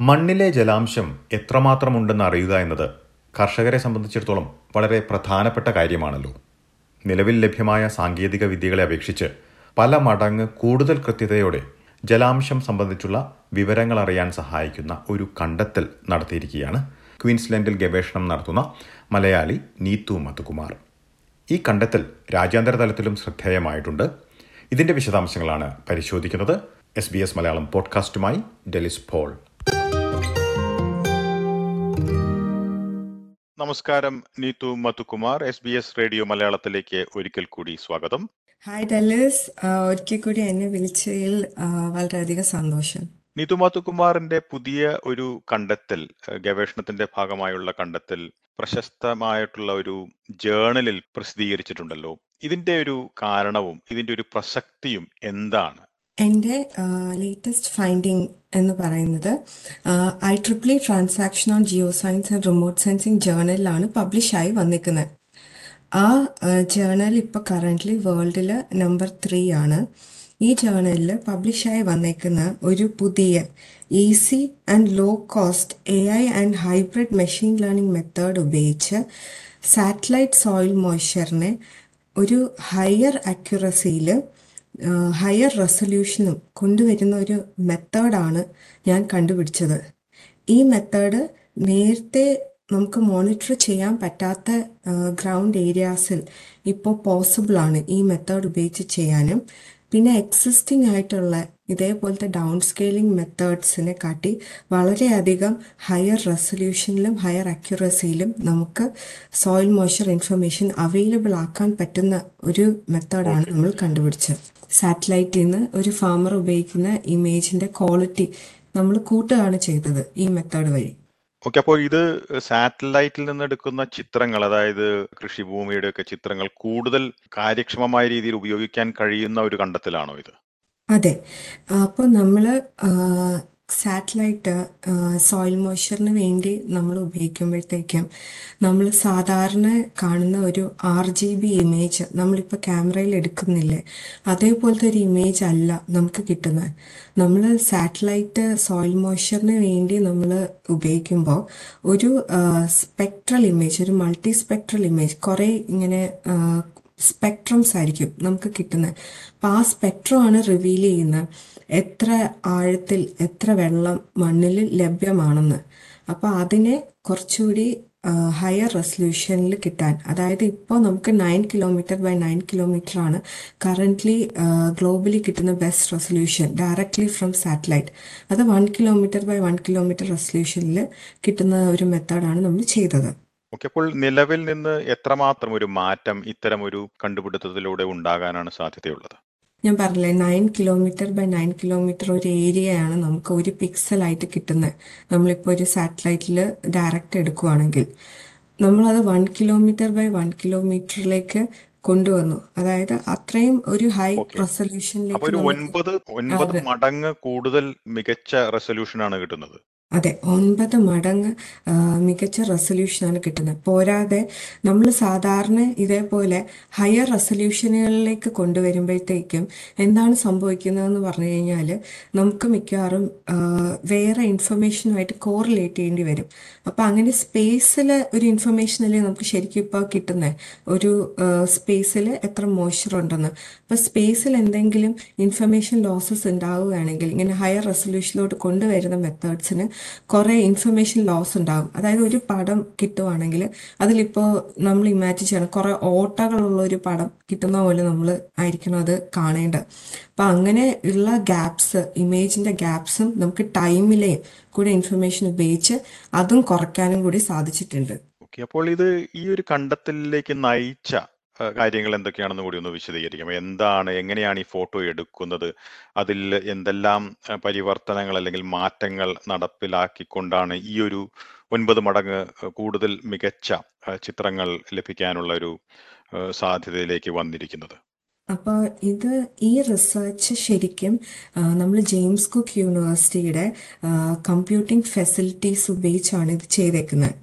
മണ്ണിലെ ജലാംശം എത്രമാത്രമുണ്ടെന്ന് അറിയുക എന്നത് കർഷകരെ സംബന്ധിച്ചിടത്തോളം വളരെ പ്രധാനപ്പെട്ട കാര്യമാണല്ലോ. നിലവിൽ ലഭ്യമായ സാങ്കേതിക വിദ്യകളെ അപേക്ഷിച്ച് പല മടങ്ങ് കൂടുതൽ കൃത്യതയോടെ ജലാംശം സംബന്ധിച്ചുള്ള വിവരങ്ങൾ അറിയാൻ സഹായിക്കുന്ന ഒരു കണ്ടെത്തൽ നടത്തിയിരിക്കുകയാണ്. ക്വീൻസ്ലൻഡിൽ ഗവേഷണം നടത്തുന്ന മലയാളി നീതു മധുകുമാർ. ഈ കണ്ടെത്തൽ രാജ്യാന്തര തലത്തിലും ശ്രദ്ധേയമായിട്ടുണ്ട്. ഇതിന്റെ വിശദാംശങ്ങളാണ് പരിശോധിക്കുന്നത്. എസ് ബി എസ് മലയാളം പോഡ്കാസ്റ്റുമായി ഡെലിസ് പോൾ. നമസ്കാരം Neethu Madhukumar S B S radio മലയാളത്തിലേക്ക് ഒരിക്കൽ കൂടി സ്വാഗതം. ഹായ് ഡല്ലസ് ഒരിക്കൽ കൂടി എന്നെ വിളിച്ചതിൽ വളരെയധികം സന്തോഷം. നീതു മധുകുമാറിന്റെ പുതിയ ഒരു കണ്ടെത്തൽ ഗവേഷണത്തിന്റെ ഭാഗമായുള്ള കണ്ടെത്തൽ പ്രശസ്തമായിട്ടുള്ള ഒരു ജേണലിൽ പ്രസിദ്ധീകരിച്ചിട്ടുണ്ടല്ലോ. ഇതിന്റെ ഒരു കാരണവും ഇതിന്റെ ഒരു പ്രസക്തിയും എന്താണ്? എന്റെ ലേറ്റസ്റ്റ് ഫൈൻഡിങ് എന്ന് പറയുന്നത് I triple transaction on geo science and remote sensing ജേർണലിലാണ് പബ്ലിഷായി വന്നിരിക്കുന്നത്. ആ ജേണൽ ഇപ്പോൾ കറന്റ്ലി വേൾഡിൽ നമ്പർ ത്രീ ആണ്. ഈ ജേണലിൽ പബ്ലിഷായി വന്നേക്കുന്ന ഒരു പുതിയ easy and low cost A I and hybrid machine learning method ഉപയോഗിച്ച് സാറ്റലൈറ്റ് സോയിൽ മോയ്സ്ചറിനെ ഒരു ഹയർ അക്യുറസിയിൽ ഹയർ റെസൊല്യൂഷനും കൊണ്ടുവരുന്ന ഒരു മെത്തേഡാണ് ഞാൻ കണ്ടുപിടിച്ചത്. ഈ മെത്തേഡ് നേരത്തെ നമുക്ക് മോണിറ്റർ ചെയ്യാൻ പറ്റാത്ത ഗ്രൗണ്ട് ഏരിയാസിൽ ഇപ്പോൾ പോസിബിൾ ആണ് ഈ മെത്തേഡ് ഉപയോഗിച്ച് ചെയ്യാനും. പിന്നെ എക്സിസ്റ്റിംഗ് ആയിട്ടുള്ള ഇതേപോലത്തെ ഡൗൺ സ്കെയിലിംഗ് മെത്തേഡ്സിനെ കാട്ടി വളരെയധികം ഹയർ റെസൊല്യൂഷനിലും ഹയർ അക്യുറസിയിലും നമുക്ക് സോയിൽ മോയ്സ്ചർ ഇൻഫർമേഷൻ അവൈലബിൾ ആക്കാൻ പറ്റുന്ന ഒരു മെത്തേഡാണ് നമ്മൾ കണ്ടുപിടിച്ചത്. സാറ്റലൈറ്റിൽ നിന്ന് ഒരു ഫാമർ ഉപയോഗിക്കുന്ന ഇമേജിന്റെ ക്വാളിറ്റി നമ്മൾ കൂട്ടുകയാണ് ചെയ്തത് ഈ മെത്തേഡ് വഴി. ഓക്കെ അപ്പോൾ ഇത് സാറ്റലൈറ്റിൽ നിന്ന് എടുക്കുന്ന ചിത്രങ്ങൾ അതായത് കൃഷിഭൂമിയുടെ ഒക്കെ ചിത്രങ്ങൾ കൂടുതൽ കാര്യക്ഷമമായ രീതിയിൽ ഉപയോഗിക്കാൻ കഴിയുന്ന ഒരു കണ്ടെത്തലാണോ ഇത്? അതെ. അപ്പോൾ നമ്മൾ സാറ്റലൈറ്റ് സോയിൽ മോയ്സ്ചറിന് വേണ്ടി നമ്മൾ ഉപയോഗിക്കുമ്പോഴത്തേക്കും നമ്മൾ സാധാരണ കാണുന്ന ഒരു ആർ ജി ബി ഇമേജ് നമ്മളിപ്പോൾ ക്യാമറയിൽ എടുക്കുന്നില്ലേ? അതേപോലത്തെ ഒരു ഇമേജ് അല്ല നമുക്ക് കിട്ടുന്നത്. നമ്മൾ സാറ്റലൈറ്റ് സോയിൽ മോയ്സ്ചറിന് വേണ്ടി നമ്മൾ ഉപയോഗിക്കുമ്പോൾ ഒരു സ്പെക്ട്രൽ ഇമേജ് ഒരു മൾട്ടി സ്പെക്ട്രൽ ഇമേജ് കുറേ ഇങ്ങനെ സ്പെക്ട്രംസ് ആയിരിക്കും നമുക്ക് കിട്ടുന്നത്. അപ്പം ആ സ്പെക്ട്രമാണ് റിവീൽ ചെയ്യുന്നത് എത്ര ആഴത്തിൽ എത്ര വെള്ളം മണ്ണിൽ ലഭ്യമാണെന്ന്. അപ്പോൾ അതിനെ കുറച്ചുകൂടി ഹയർ റെസൊല്യൂഷനിൽ കിട്ടാൻ. അതായത് ഇപ്പോൾ നമുക്ക് nine kilometre by nine kilometre ആണ് കറന്റ്ലി ഗ്ലോബലി കിട്ടുന്ന best resolution directly from satellite അത് one kilometre by one kilometre റെസൊല്യൂഷനിൽ കിട്ടുന്ന ഒരു മെത്തേഡാണ് നമ്മൾ ചെയ്തത്. ഓക്കെ അപ്പോൾ നിലവിൽ നിന്ന് എത്രമാത്രം ഒരു മാറ്റം ഇത്തരം ഒരു കണ്ടുപിടുത്തത്തിലൂടെ ഉണ്ടാകാനാണ് സാധ്യതയുള്ളത്? ഞാൻ പറഞ്ഞില്ലേ nine kilometre by nine kilometre ഒരു ഏരിയയാണ് നമുക്ക് ഒരു പിക്സലായിട്ട് കിട്ടുന്നത് നമ്മളിപ്പോൾ ഒരു സാറ്റലൈറ്റിൽ ഡയറക്റ്റ് എടുക്കുവാണെങ്കിൽ. നമ്മളത് വൺ കിലോമീറ്റർ ബൈ വൺ കിലോമീറ്ററിലേക്ക് കൊണ്ടുവന്നു. അതായത് അത്രയും ഒരു ഹൈ റെസൊല്യൂഷനിലേക്ക് ഒൻപത് ഒൻപത് മടങ്ങ് കൂടുതൽ മികച്ച റെസൊല്യൂഷൻ ആണ് കിട്ടുന്നത്. അതെ ഒൻപത് മടങ്ങ് മികച്ച റെസൊല്യൂഷനാണ് കിട്ടുന്നത്. പോരാതെ നമ്മൾ സാധാരണ ഇതേപോലെ ഹയർ റെസൊല്യൂഷനുകളിലേക്ക് കൊണ്ടുവരുമ്പോഴത്തേക്കും എന്താണ് സംഭവിക്കുന്നതെന്ന് പറഞ്ഞു കഴിഞ്ഞാൽ നമുക്ക് മിക്കവാറും വേറെ ഇൻഫർമേഷനുമായിട്ട് കോറിലേറ്റ് ചെയ്യേണ്ടി വരും. അപ്പോൾ അങ്ങനെ സ്പേസിൽ ഒരു ഇൻഫർമേഷനല്ലേ നമുക്ക് ശരിക്കും ഇപ്പോൾ കിട്ടുന്നത് ഒരു സ്പേസിൽ എത്ര മോയ്സ്ചർ ഉണ്ടെന്ന് അപ്പോൾ സ്പേസിൽ എന്തെങ്കിലും ഇൻഫർമേഷൻ ലോസസ് ഉണ്ടാവുകയാണെങ്കിൽ ഇങ്ങനെ ഹയർ റെസൊല്യൂഷനിലോട്ട് കൊണ്ടുവരുന്ന മെത്തേഡ്സിന് കുറേ ഇൻഫർമേഷൻ ലോസ് ഉണ്ടാകും. അതായത് ഒരു പടം കിട്ടുവാണെങ്കിൽ അതിലിപ്പോൾ നമ്മൾ ഇമാജിൻ ചെയ്യണം. കുറേ ഓട്ടകളുള്ള ഒരു പടം കിട്ടുന്ന പോലെ നമ്മൾ ആയിരിക്കണം അത് കാണേണ്ടത്. അപ്പം അങ്ങനെ ഉള്ള ഗ്യാപ്സ് ഇമേജിന്റെ ഗ്യാപ്സും നമുക്ക് ടൈമിലെയും കൂടെ ഇൻഫർമേഷൻ ഉപയോഗിച്ച് അതും കുറയ്ക്കാനും കൂടി സാധിച്ചിട്ടുണ്ട്. അപ്പോൾ ഇത് ഈ ഒരു കണ്ടെത്തലിലേക്ക് നയിച്ച കാര്യങ്ങൾ എന്തൊക്കെയാണെന്ന് കൂടി ഒന്ന് വിശദീകരിക്കാം. എന്താണ് എങ്ങനെയാണ് ഈ ഫോട്ടോ എടുക്കുന്നത്? അതിൽ എന്തെല്ലാം പരിവർത്തനങ്ങൾ അല്ലെങ്കിൽ മാറ്റങ്ങൾ നടപ്പിലാക്കിക്കൊണ്ടാണ് ഈ ഒരു ഒൻപത് മടങ്ങ് കൂടുതൽ മികച്ച ചിത്രങ്ങൾ ലഭിക്കാനുള്ള ഒരു സാധ്യതയിലേക്ക് വന്നിരിക്കുന്നത്? അപ്പോൾ ഇത് ഈ റിസർച്ച് ശരിക്കും നമ്മൾ ജെയിംസ് കുക്ക് യൂണിവേഴ്സിറ്റിയുടെ കമ്പ്യൂട്ടിംഗ് ഫെസിലിറ്റീസ് ഉപയോഗിച്ചാണ് ഇത് ചെയ്തേക്കുന്നത്.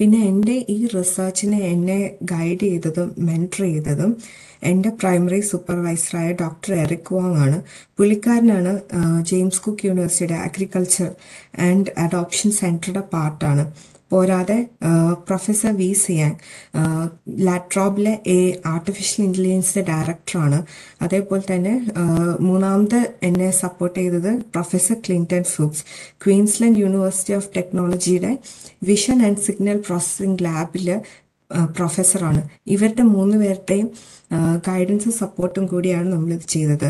പിന്നെ എന്റെ ഈ റിസർച്ചിനെ എന്നെ ഗൈഡ് ചെയ്തതും മെന്റർ ചെയ്തതും എന്റെ പ്രൈമറി സൂപ്പർവൈസറായ ഡോക്ടർ എറിക് വാങ് ആണ്. പുള്ളിക്കാരനാണ് ജെയിംസ് കുക്ക് യൂണിവേഴ്സിറ്റിയുടെ അഗ്രികൾച്ചർ ആൻഡ് അഡോപ്ഷൻ സെന്ററുടെ പാർട്ടാണ് പോരാതെ പ്രൊഫസർ വി സിയാങ് ലാട്രോബിലെ എ ആർട്ടിഫിഷ്യൽ ഇന്റലിജൻസിന്റെ ഡയറക്ടറാണ് അതേപോലെ തന്നെ മൂന്നാമത് എന്നെ സപ്പോർട്ട് ചെയ്തത് professor Clinton Fookes Queensland University of ടെക്നോളജിയുടെ വിഷൻ ആൻഡ് സിഗ്നൽ പ്രോസസ്സിംഗ് ലാബിൽ പ്രൊഫസറാണ് ഇവരുടെ മൂന്ന് പേരുടെയും ഗൈഡൻസും സപ്പോർട്ടും കൂടിയാണ് നമ്മളിത് ചെയ്തത്.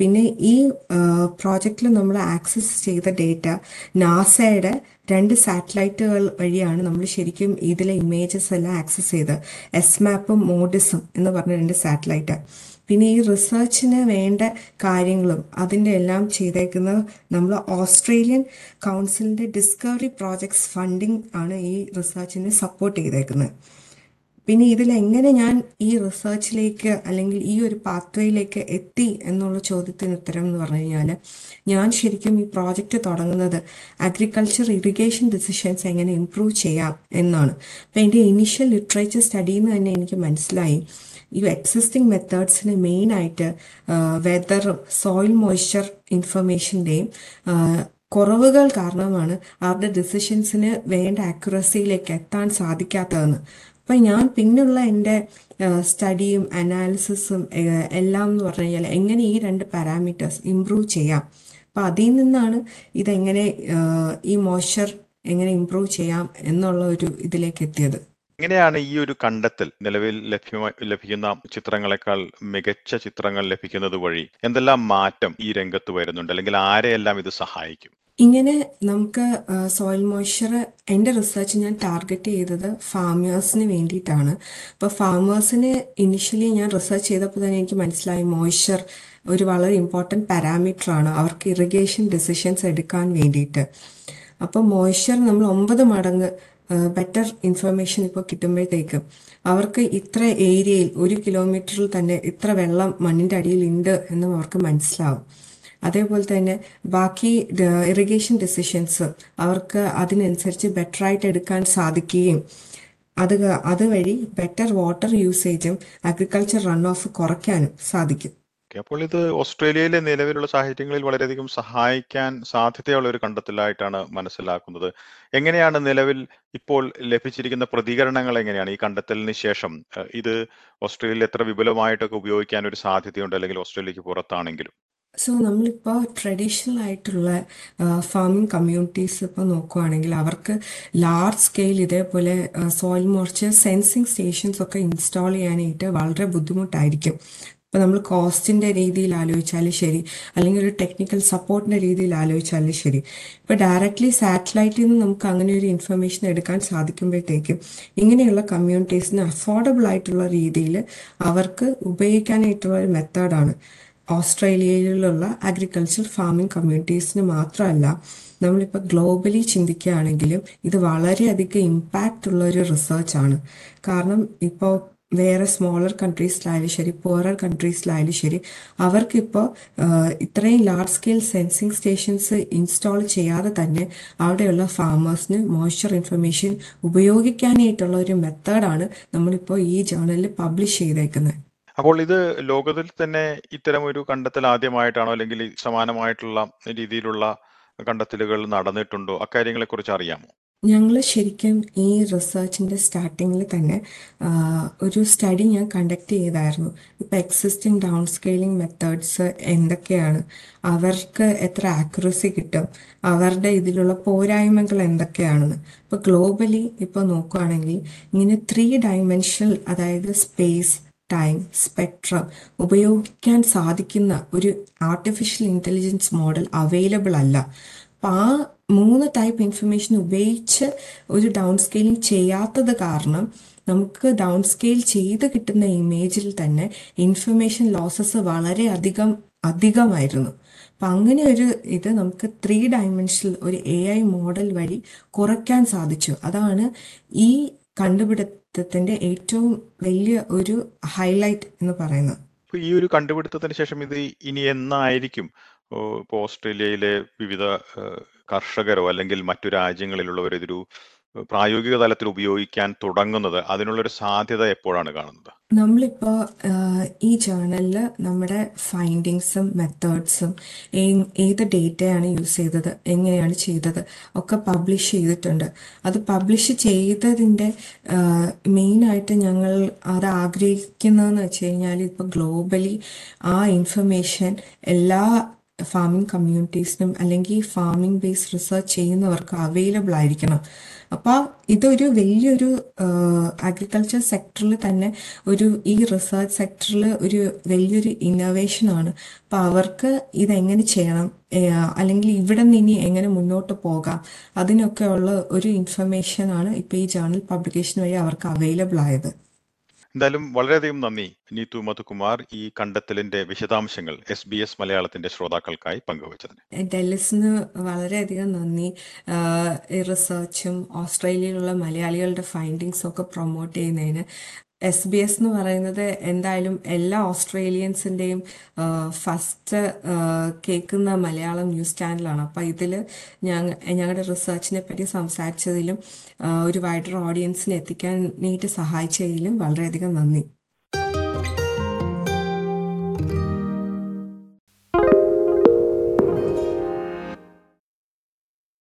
പിന്നെ ഈ പ്രോജക്റ്റിൽ നമ്മൾ ആക്സസ് ചെയ്ത ഡേറ്റ നാസയുടെ രണ്ട് സാറ്റലൈറ്റുകൾ വഴിയാണ് നമ്മൾ ശരിക്കും ഇതിലെ ഇമേജസ് എല്ലാം ആക്സസ് ചെയ്തത്. എസ് മാപ്പും മോഡിസും എന്ന് പറഞ്ഞ രണ്ട് സാറ്റലൈറ്റ്. പിന്നെ ഈ റിസർച്ചിന് വേണ്ട കാര്യങ്ങളും അതിന്റെ എല്ലാം ചെയ്തേക്കുന്നത് നമ്മൾ ഓസ്ട്രേലിയൻ കൗൺസിലിന്റെ ഡിസ്കവറി പ്രോജക്ട്സ് ഫണ്ടിങ് ആണ് ഈ റിസർച്ചിനെ സപ്പോർട്ട് ചെയ്തേക്കുന്നത്. പിന്നെ ഇതിൽ എങ്ങനെ ഞാൻ ഈ റിസർച്ചിലേക്ക് അല്ലെങ്കിൽ ഈ ഒരു പാത്വേയിലേക്ക് എത്തി എന്നുള്ള ചോദ്യത്തിന് ഉത്തരം എന്ന് പറഞ്ഞു കഴിഞ്ഞാൽ ഞാൻ ശരിക്കും ഈ പ്രോജക്റ്റ് തുടങ്ങുന്നത് അഗ്രികൾച്ചർ ഇറിഗേഷൻ ഡിസിഷൻസ് എങ്ങനെ ഇംപ്രൂവ് ചെയ്യാം എന്നാണ്. അപ്പം എന്റെ ഇനീഷ്യൽ ലിറ്ററേച്ചർ സ്റ്റഡിയിൽ നിന്ന് തന്നെ എനിക്ക് മനസ്സിലായി. ഈ എക്സിസ്റ്റിംഗ് മെത്തേഡ്സിന് മെയിനായിട്ട് വെതറും സോയിൽ മോയ്സ്ചർ ഇൻഫർമേഷന്റെയും കുറവുകൾ കാരണമാണ് അവരുടെ ഡിസിഷൻസിന് വേണ്ട ആക്യുറസിയിലേക്ക് എത്താൻ സാധിക്കാത്തതെന്ന്. അപ്പം ഞാൻ പിന്നുള്ള എന്റെ സ്റ്റഡിയും അനാലിസിസും എല്ലാം എന്ന് പറഞ്ഞു കഴിഞ്ഞാൽ എങ്ങനെ ഈ രണ്ട് പാരാമീറ്റേഴ്സ് ഇമ്പ്രൂവ് ചെയ്യാം? അപ്പം അതിൽ നിന്നാണ് ഇതെങ്ങനെ ഈ മോയ്സ്ചർ എങ്ങനെ ഇമ്പ്രൂവ് ചെയ്യാം എന്നുള്ള ഒരു ഇതിലേക്ക് എത്തിയത്. എങ്ങനെയാണ് ഈ ഒരു കണ്ടെത്തൽ നിലവിൽ ലഭിക്കുന്ന ചിത്രങ്ങളെക്കാൾ മികച്ച ചിത്രങ്ങൾ ലഭിക്കുന്നത് വഴി എന്തെല്ലാം മാറ്റം ഈ രംഗത്ത് വരുന്നുണ്ട്? അല്ലെങ്കിൽ ആരെയെല്ലാം ഇത് സഹായിക്കും? ഇങ്ങനെ നമുക്ക് സോയിൽ മോയ്സ്ചർ എന്റെ റിസർച്ച് ഞാൻ ടാർഗറ്റ് ചെയ്തത് ഫാമേഴ്സിന് വേണ്ടിയിട്ടാണ്. അപ്പോൾ ഫാമേഴ്സിന് ഇനിഷ്യലി ഞാൻ റിസർച്ച് ചെയ്തപ്പോൾ തന്നെ എനിക്ക് മനസ്സിലായി മോയ്സ്ചർ ഒരു വളരെ ഇമ്പോർട്ടന്റ് പാരാമീറ്റർ ആണ്. അവർക്ക് ഇറിഗേഷൻ ഡിസിഷൻസ് എടുക്കാൻ വേണ്ടിയിട്ട്. അപ്പോൾ മോയ്സ്ചർ നമ്മൾ ഒമ്പത് മടങ്ങ് ബെറ്റർ ഇൻഫർമേഷൻ ഇപ്പോൾ കിട്ടുമ്പോഴത്തേക്ക് അവർക്ക് ഇത്ര ഏരിയയിൽ ഒരു കിലോമീറ്ററിൽ തന്നെ ഇത്ര വെള്ളം മണ്ണിന്റെ അടിയിൽ ഉണ്ട് എന്നും അവർക്ക് മനസ്സിലാവും. അതേപോലെ തന്നെ ബാക്കി ഇറിഗേഷൻ ഡെസിഷൻസ് അവർക്ക് അതിനനുസരിച്ച് ബെറ്റർ ആയിട്ട് എടുക്കാൻ സാധിക്കുകയും അത് അതുവഴി ബെറ്റർ വാട്ടർ യൂസേജും അഗ്രികൾച്ചർ റൺ ഓഫ് കുറയ്ക്കാനും സാധിക്കും. അപ്പോൾ ഇത് ഓസ്ട്രേലിയയിലെ നിലവിലുള്ള സാഹചര്യങ്ങളിൽ വളരെയധികം സഹായിക്കാൻ സാധ്യതയുള്ള ഒരു കണ്ടെത്തലായിട്ടാണ് മനസ്സിലാക്കുന്നത്. എങ്ങനെയാണ് നിലവിൽ ഇപ്പോൾ ലഭിച്ചിരിക്കുന്ന പ്രതികരണങ്ങൾ എങ്ങനെയാണ്? ഈ കണ്ടെത്തലിന് ശേഷം ഇത് ഓസ്ട്രേലിയയിൽ എത്ര വിപുലമായിട്ടൊക്കെ ഉപയോഗിക്കാൻ ഒരു സാധ്യതയുണ്ട്? അല്ലെങ്കിൽ ഓസ്ട്രേലിയക്ക് പുറത്താണെങ്കിലും. സോ നമ്മളിപ്പോൾ ട്രഡീഷണൽ ആയിട്ടുള്ള ഫാമിംഗ് കമ്മ്യൂണിറ്റീസ് ഇപ്പോൾ നോക്കുവാണെങ്കിൽ അവർക്ക് ലാർജ് സ്കെയിൽ ഇതേപോലെ സോയിൽ മോർച്ചർ സെൻസിങ് സ്റ്റേഷൻസ് ഒക്കെ ഇൻസ്റ്റാൾ ചെയ്യാനായിട്ട് വളരെ ബുദ്ധിമുട്ടായിരിക്കും. ഇപ്പോൾ നമ്മൾ കോസ്റ്റിന്റെ രീതിയിൽ ആലോചിച്ചാലും ശരി അല്ലെങ്കിൽ ഒരു ടെക്നിക്കൽ സപ്പോർട്ടിന്റെ രീതിയിൽ ആലോചിച്ചാലും ശരി ഇപ്പോൾ ഡയറക്റ്റ്ലി സാറ്റലൈറ്റിൽ നിന്ന് നമുക്ക് അങ്ങനെ ഒരു ഇൻഫർമേഷൻ എടുക്കാൻ സാധിക്കുമ്പോഴത്തേക്കും ഇങ്ങനെയുള്ള കമ്മ്യൂണിറ്റീസിന് അഫോർഡബിൾ ആയിട്ടുള്ള രീതിയിൽ അവർക്ക് ഉപയോഗിക്കാനായിട്ടുള്ള ഒരു മെത്തേഡാണ് ഓസ്ട്രേലിയയിലുള്ള അഗ്രികൾച്ചർ ഫാമിംഗ് കമ്മ്യൂണിറ്റീസിന് മാത്രമല്ല നമ്മളിപ്പോൾ ഗ്ലോബലി ചിന്തിക്കുകയാണെങ്കിലും ഇത് വളരെയധികം ഇമ്പാക്റ്റ് ഉള്ള ഒരു റിസർച്ചാണ് കാരണം ഇപ്പോൾ വേറെ സ്മോളർ കൺട്രീസിലായാലും ശരി പോറർ കൺട്രീസിലായാലും ശരി അവർക്കിപ്പോൾ ഇത്രയും large scale sensing stations install ചെയ്യാതെ തന്നെ അവിടെയുള്ള ഫാമേഴ്സിന് മോയ്സ്ചർ ഇൻഫർമേഷൻ ഉപയോഗിക്കാനായിട്ടുള്ള ഒരു മെത്തേഡാണ് നമ്മളിപ്പോൾ ഈ ജേണലിൽ പബ്ലിഷ് ചെയ്തേക്കുന്നത് അപ്പോൾ ഇത് ലോകത്തിൽ തന്നെ ഇത്തരം ഒരു കണ്ടെത്തൽ ആദ്യമായിട്ടാണോ അല്ലെങ്കിൽ സമാനമായിട്ടുള്ള രീതിയിലുള്ള കണ്ടെത്തലുകൾ നടന്നിട്ടുണ്ടോ? അക്കാര്യങ്ങളെ കുറിച്ച് അറിയാമോ? ഞങ്ങൾ ശരിക്കും ഈ റിസർച്ചിന്റെ സ്റ്റാർട്ടിങ്ങിൽ തന്നെ ഒരു സ്റ്റഡി ഞാൻ കണ്ടക്ട് ചെയ്തായിരുന്നു. ഇപ്പം എക്സിസ്റ്റിംഗ് ഡൗൺ സ്കെയിലിംഗ് മെത്തേഡ്സ് എന്തൊക്കെയാണ്? അവർക്ക് എത്ര ആക്യുറസി കിട്ടും? അവരുടെ ഇതിലുള്ള പോരായ്മകൾ എന്തൊക്കെയാണെന്ന്. ഇപ്പോൾ ഗ്ലോബലി ഇപ്പോൾ നോക്കുകയാണെങ്കിൽ ഇങ്ങനെ ത്രീ ഡയമെൻഷണൽ അതായത് സ്പേസ് ടൈം സ്പെക്ട്രം ഉപയോഗിക്കാൻ സാധിക്കുന്ന ഒരു ആർട്ടിഫിഷ്യൽ ഇന്റലിജൻസ് മോഡൽ അവൈലബിൾ അല്ല. അപ്പം ആ മൂന്ന് ടൈപ്പ് ഇൻഫർമേഷൻ ഉപയോഗിച്ച് ഒരു ഡൗൺ സ്കെയിലിംഗ് ചെയ്യാത്തത് കാരണം നമുക്ക് ഡൗൺ സ്കെയിൽ ചെയ്ത് കിട്ടുന്ന ഇമേജിൽ തന്നെ ഇൻഫർമേഷൻ ലോസസ് വളരെ അധികം അധികമായിരുന്നു. അപ്പം അങ്ങനെ ഒരു ഇത് നമുക്ക് ത്രീ ഡയമെൻഷനിൽ ഒരു എ ഐ മോഡൽ വഴി കുറയ്ക്കാൻ സാധിച്ചു. അതാണ് ഈ കണ്ടുപിടുത്തത്തിന്റെ ഏറ്റവും വലിയ ഒരു ഹൈലൈറ്റ് എന്ന് പറയുന്നത്. ഈ ഒരു കണ്ടുപിടുത്തത്തിന് ശേഷം ഇത് ഇനി എന്നായിരിക്കും? ഇപ്പോൾ ഓസ്ട്രേലിയയിലെ വിവിധ കർഷകരോ അല്ലെങ്കിൽ മറ്റു രാജ്യങ്ങളിലുള്ളവർ ഇതൊരു പ്രായോഗിക തലത്തിൽ ഉപയോഗിക്കാൻ തുടങ്ങുന്നത് അതിനുള്ളൊരു സാധ്യത എപ്പോഴാണ് കാണുന്നത്? നമ്മളിപ്പോൾ ഈ ജേണലിൽ നമ്മുടെ ഫൈൻഡിങ്സും മെത്തേഡ്സും ഏത് ഡേറ്റയാണ് യൂസ് ചെയ്തത് എങ്ങനെയാണ് ചെയ്തത് ഒക്കെ പബ്ലിഷ് ചെയ്തിട്ടുണ്ട്. അത് പബ്ലിഷ് ചെയ്തതിന്റെ മെയിനായിട്ട് ഞങ്ങൾ അത് ആഗ്രഹിക്കുന്നതെന്ന് വെച്ച് കഴിഞ്ഞാൽ ഇപ്പോൾ ഗ്ലോബലി ആ ഇൻഫർമേഷൻ എല്ലാ ഫാമിംഗ് കമ്മ്യൂണിറ്റീസിനും അല്ലെങ്കിൽ ഫാമിംഗ് ബേസ്ഡ് റിസർച്ച് ചെയ്യുന്നവർക്ക് അവൈലബിൾ ആയിരിക്കണം. അപ്പോൾ ഇതൊരു വലിയൊരു അഗ്രികൾച്ചർ സെക്ടറിൽ തന്നെ ഒരു ഈ റിസർച്ച് സെക്ടറിൽ ഒരു വലിയൊരു ഇന്നോവേഷനാണ് അപ്പോൾ അവർക്ക് ഇതെങ്ങനെ ചെയ്യണം? അല്ലെങ്കിൽ ഇവിടെ നിന്ന് ഇനി എങ്ങനെ മുന്നോട്ട് പോകാം? അതിനൊക്കെ ഉള്ള ഒരു ഇൻഫർമേഷനാണ് ഇപ്പോൾ ഈ ജേർണൽ പബ്ലിക്കേഷൻ വഴി അവർക്ക് അവൈലബിൾ ആയത്. എന്തായാലും വളരെയധികം നന്ദി നീതു മധുകുമാർ ഈ കണ്ടെത്തലിന്റെ വിശദാംശങ്ങൾ എസ് ബി എസ് മലയാളത്തിന്റെ ശ്രോതാക്കൾക്കായി പങ്കുവച്ചതിന്. ഡെല്ലിസിന് വളരെയധികം നന്ദി. റിസർച്ചും ഓസ്ട്രേലിയയിലുള്ള മലയാളികളുടെ ഫൈൻഡിങ്സും ഒക്കെ പ്രൊമോട്ട് ചെയ്യുന്നതിന്. എസ് ബി എസ് എന്ന് പറയുന്നത് എന്തായാലും എല്ലാ ഓസ്ട്രേലിയൻസിന്റെയും ഫസ്റ്റ് കേൾക്കുന്ന മലയാളം ന്യൂസ് ചാനലാണ് അപ്പോൾ ഇതിൽ ഞങ്ങൾ ഞങ്ങളുടെ റിസർച്ചിനെ പറ്റി സംസാരിച്ചതിലും ഒരു വൈഡർ ഓഡിയൻസിനെ എത്തിക്കാൻ നീട്ട് സഹായിച്ചതിലും വളരെയധികം നന്ദി.